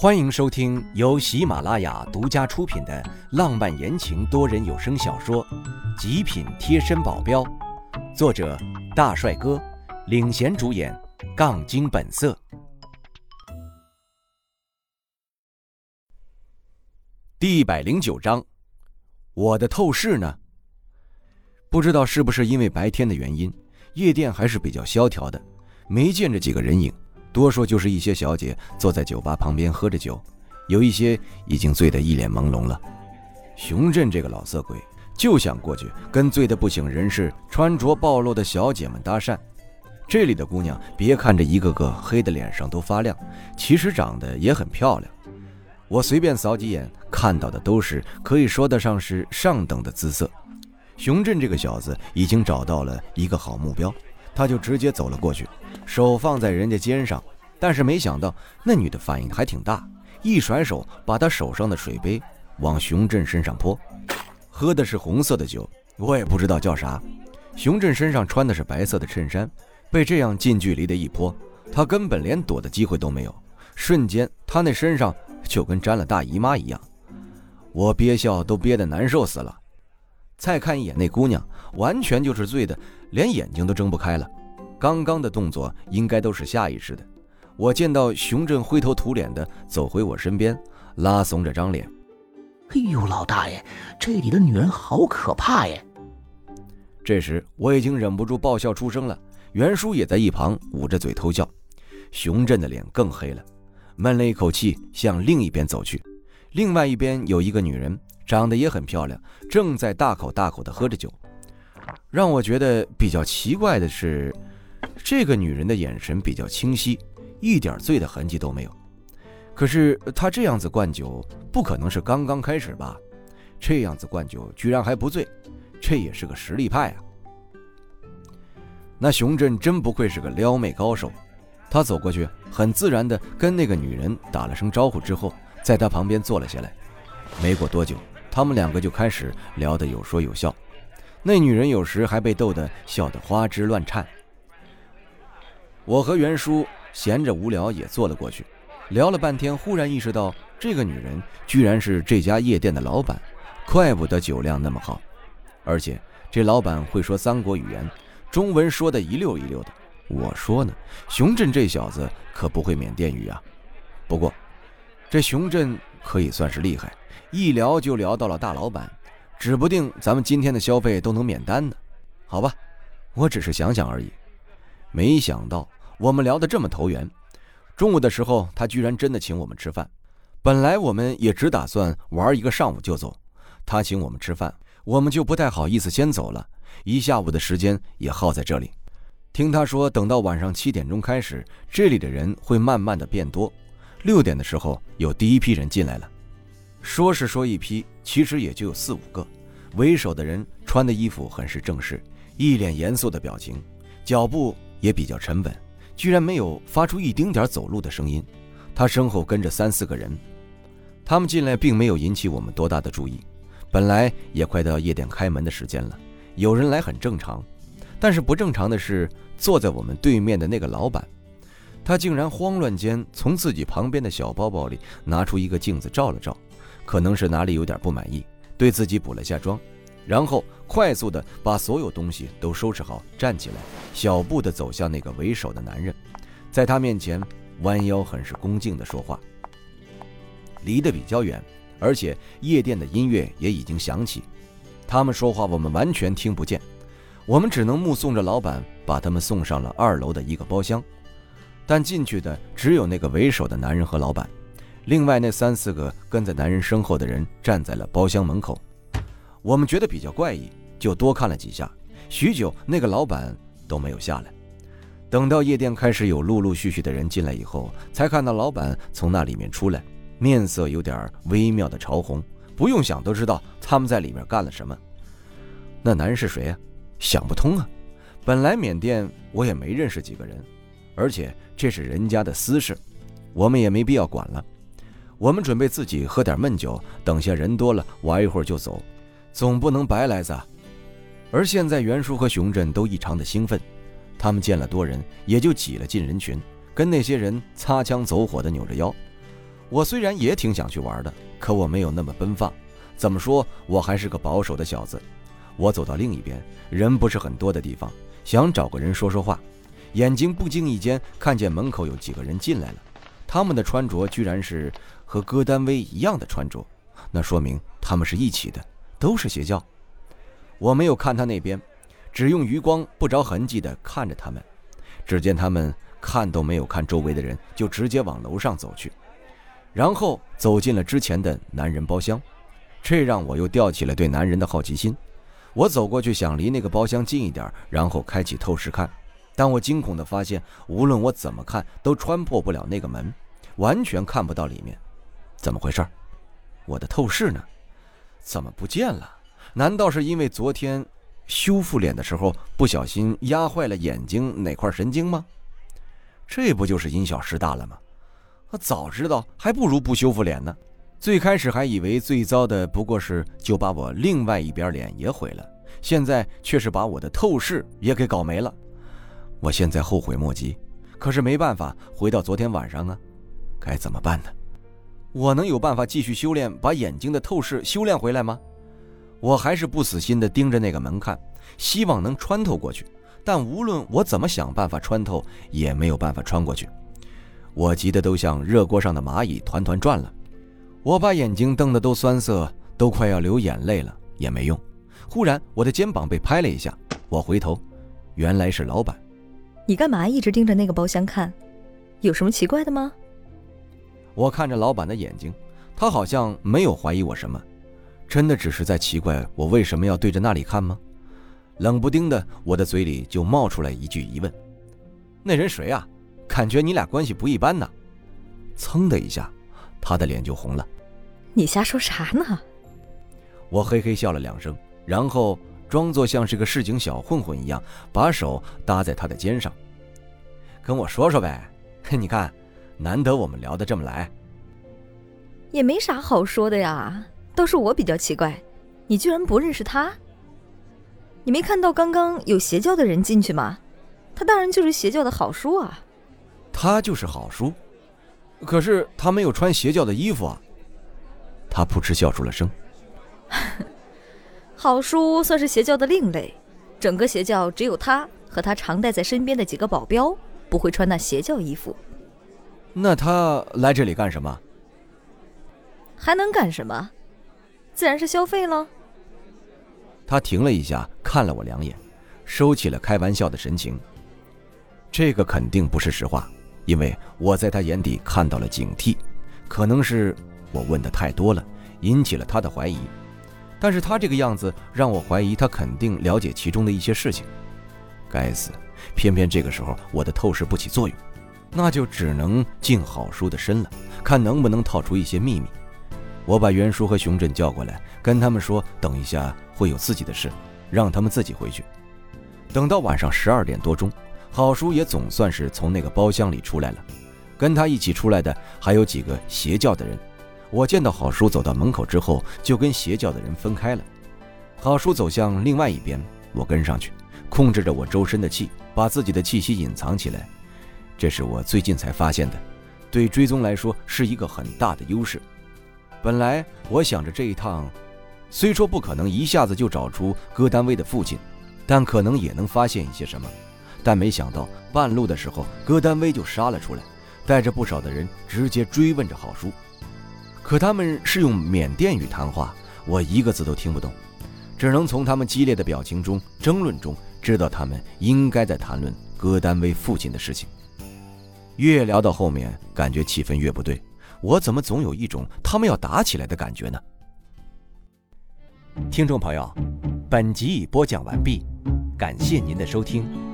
欢迎收听由喜马拉雅独家出品的浪漫言情多人有声小说《极品贴身保镖》，作者大帅哥领衔主演，杠精本色。第一百零九章，我的透视呢？不知道是不是因为白天的原因，夜店还是比较萧条的，没见着几个人影。多数就是一些小姐坐在酒吧旁边喝着酒，有一些已经醉得一脸朦胧了。熊振这个老色鬼就想过去跟醉得不省人事、穿着暴露的小姐们搭讪。这里的姑娘，别看这一个个黑的脸上都发亮，其实长得也很漂亮。我随便扫几眼，看到的都是可以说得上是上等的姿色。熊振这个小子已经找到了一个好目标。他就直接走了过去，手放在人家肩上，但是没想到那女的反应还挺大，一甩手把他手上的水杯往熊振身上泼，喝的是红色的酒，我也不知道叫啥。熊振身上穿的是白色的衬衫，被这样近距离的一泼，他根本连躲的机会都没有，瞬间他那身上就跟沾了大姨妈一样，我憋笑都憋得难受死了。再看一眼那姑娘，完全就是醉的，连眼睛都睁不开了。刚刚的动作应该都是下意识的。我见到熊振灰头土脸的走回我身边，拉怂着张脸。哎呦，老大爷，这里的女人好可怕耶！这时我已经忍不住爆笑出声了，袁叔也在一旁捂着嘴偷笑。熊振的脸更黑了，闷了一口气向另一边走去。另外一边有一个女人。长得也很漂亮，正在大口大口地喝着酒。让我觉得比较奇怪的是，这个女人的眼神比较清晰，一点醉的痕迹都没有。可是她这样子灌酒，不可能是刚刚开始吧？这样子灌酒居然还不醉，这也是个实力派啊！那熊振真不愧是个撩妹高手，他走过去，很自然的跟那个女人打了声招呼之后，在她旁边坐了下来。没过多久。他们两个就开始聊得有说有笑，那女人有时还被逗得笑得花枝乱颤。我和袁叔闲着无聊也坐了过去，聊了半天，忽然意识到这个女人居然是这家夜店的老板，怪不得酒量那么好，而且这老板会说三国语言，中文说的一溜一溜的。我说呢，熊振这小子可不会缅甸语啊。不过，这熊振可以算是厉害。一聊就聊到了大老板，指不定咱们今天的消费都能免单呢。好吧，我只是想想而已。没想到我们聊得这么投缘，中午的时候他居然真的请我们吃饭。本来我们也只打算玩一个上午就走，他请我们吃饭，我们就不太好意思先走了。一下午的时间也耗在这里。听他说，等到晚上七点钟开始，这里的人会慢慢的变多。六点的时候，有第一批人进来了。说是说一批，其实也就有四五个。为首的人穿的衣服很是正式，一脸严肃的表情，脚步也比较沉稳，居然没有发出一丁点走路的声音。他身后跟着三四个人，他们进来并没有引起我们多大的注意。本来也快到夜店开门的时间了，有人来很正常。但是不正常的是，坐在我们对面的那个老板，他竟然慌乱间从自己旁边的小包包里拿出一个镜子照了照。可能是哪里有点不满意，对自己补了下妆，然后快速的把所有东西都收拾好，站起来，小步的走向那个为首的男人，在他面前弯腰，很是恭敬的说话。离得比较远，而且夜店的音乐也已经响起，他们说话我们完全听不见，我们只能目送着老板把他们送上了二楼的一个包厢，但进去的只有那个为首的男人和老板。另外那三四个跟在男人身后的人站在了包厢门口，我们觉得比较怪异，就多看了几下。许久，那个老板都没有下来。等到夜店开始有陆陆续续的人进来以后，才看到老板从那里面出来，面色有点微妙的潮红。不用想都知道他们在里面干了什么。那男人是谁啊？想不通啊！本来缅甸我也没认识几个人，而且这是人家的私事，我们也没必要管了。我们准备自己喝点闷酒，等下人多了玩一会儿就走，总不能白来噻。而现在袁叔和熊振都异常的兴奋，他们见了多人，也就挤了进人群，跟那些人擦枪走火的扭着腰。我虽然也挺想去玩的，可我没有那么奔放。怎么说，我还是个保守的小子。我走到另一边，人不是很多的地方，想找个人说说话。眼睛不经意间看见门口有几个人进来了，他们的穿着居然是和戈丹威一样的穿着，那说明他们是一起的，都是邪教。我没有看他那边，只用余光不着痕迹地看着他们。只见他们看都没有看周围的人，就直接往楼上走去，然后走进了之前的男人包厢。这让我又吊起了对男人的好奇心。我走过去想离那个包厢近一点，然后开启透视看。但我惊恐地发现，无论我怎么看，都穿破不了那个门，完全看不到里面。怎么回事？我的透视呢？怎么不见了？难道是因为昨天修复脸的时候不小心压坏了眼睛哪块神经吗？这不就是因小失大了吗？早知道还不如不修复脸呢。最开始还以为最糟的不过是就把我另外一边脸也毁了，现在却是把我的透视也给搞没了。我现在后悔莫及，可是没办法回到昨天晚上啊，该怎么办呢？我能有办法继续修炼，把眼睛的透视修炼回来吗？我还是不死心地盯着那个门看，希望能穿透过去。但无论我怎么想办法穿透，也没有办法穿过去。我急得都像热锅上的蚂蚁，团团转了。我把眼睛瞪得都酸涩，都快要流眼泪了，也没用。忽然，我的肩膀被拍了一下，我回头，原来是老板。你干嘛一直盯着那个包厢看？有什么奇怪的吗？我看着老板的眼睛，他好像没有怀疑我什么，真的只是在奇怪我为什么要对着那里看吗？冷不丁的，我的嘴里就冒出来一句疑问：“那人谁啊？感觉你俩关系不一般呢。”噌的一下，他的脸就红了。你瞎说啥呢？我嘿嘿笑了两声，然后。装作像是个市井小混混一样，把手搭在他的肩上，跟我说说呗。你看，难得我们聊得这么来，也没啥好说的呀。倒是我比较奇怪，你居然不认识他？你没看到刚刚有邪教的人进去吗？他当然就是邪教的好叔啊。他就是好叔，可是他没有穿邪教的衣服啊。他扑哧笑出了声。好叔算是邪教的另类，整个邪教只有他和他常带在身边的几个保镖不会穿那邪教衣服。那他来这里干什么？还能干什么？自然是消费了。他停了一下，看了我两眼，收起了开玩笑的神情。这个肯定不是实话，因为我在他眼底看到了警惕，可能是我问的太多了，引起了他的怀疑。但是他这个样子让我怀疑，他肯定了解其中的一些事情。该死，偏偏这个时候我的透视不起作用，那就只能进郝叔的身了，看能不能套出一些秘密。我把袁叔和熊振叫过来，跟他们说，等一下会有自己的事，让他们自己回去。等到晚上十二点多钟，郝叔也总算是从那个包厢里出来了，跟他一起出来的还有几个邪教的人。我见到郝叔走到门口之后，就跟邪教的人分开了。郝叔走向另外一边，我跟上去，控制着我周身的气，把自己的气息隐藏起来。这是我最近才发现的，对追踪来说是一个很大的优势。本来我想着这一趟，虽说不可能一下子就找出戈丹威的父亲，但可能也能发现一些什么。但没想到半路的时候，戈丹威就杀了出来，带着不少的人直接追问着郝叔。可他们是用缅甸语谈话，我一个字都听不懂，只能从他们激烈的表情中、争论中知道他们应该在谈论戈丹威父亲的事情。越聊到后面，感觉气氛越不对，我怎么总有一种他们要打起来的感觉呢？听众朋友，本集已播讲完毕，感谢您的收听。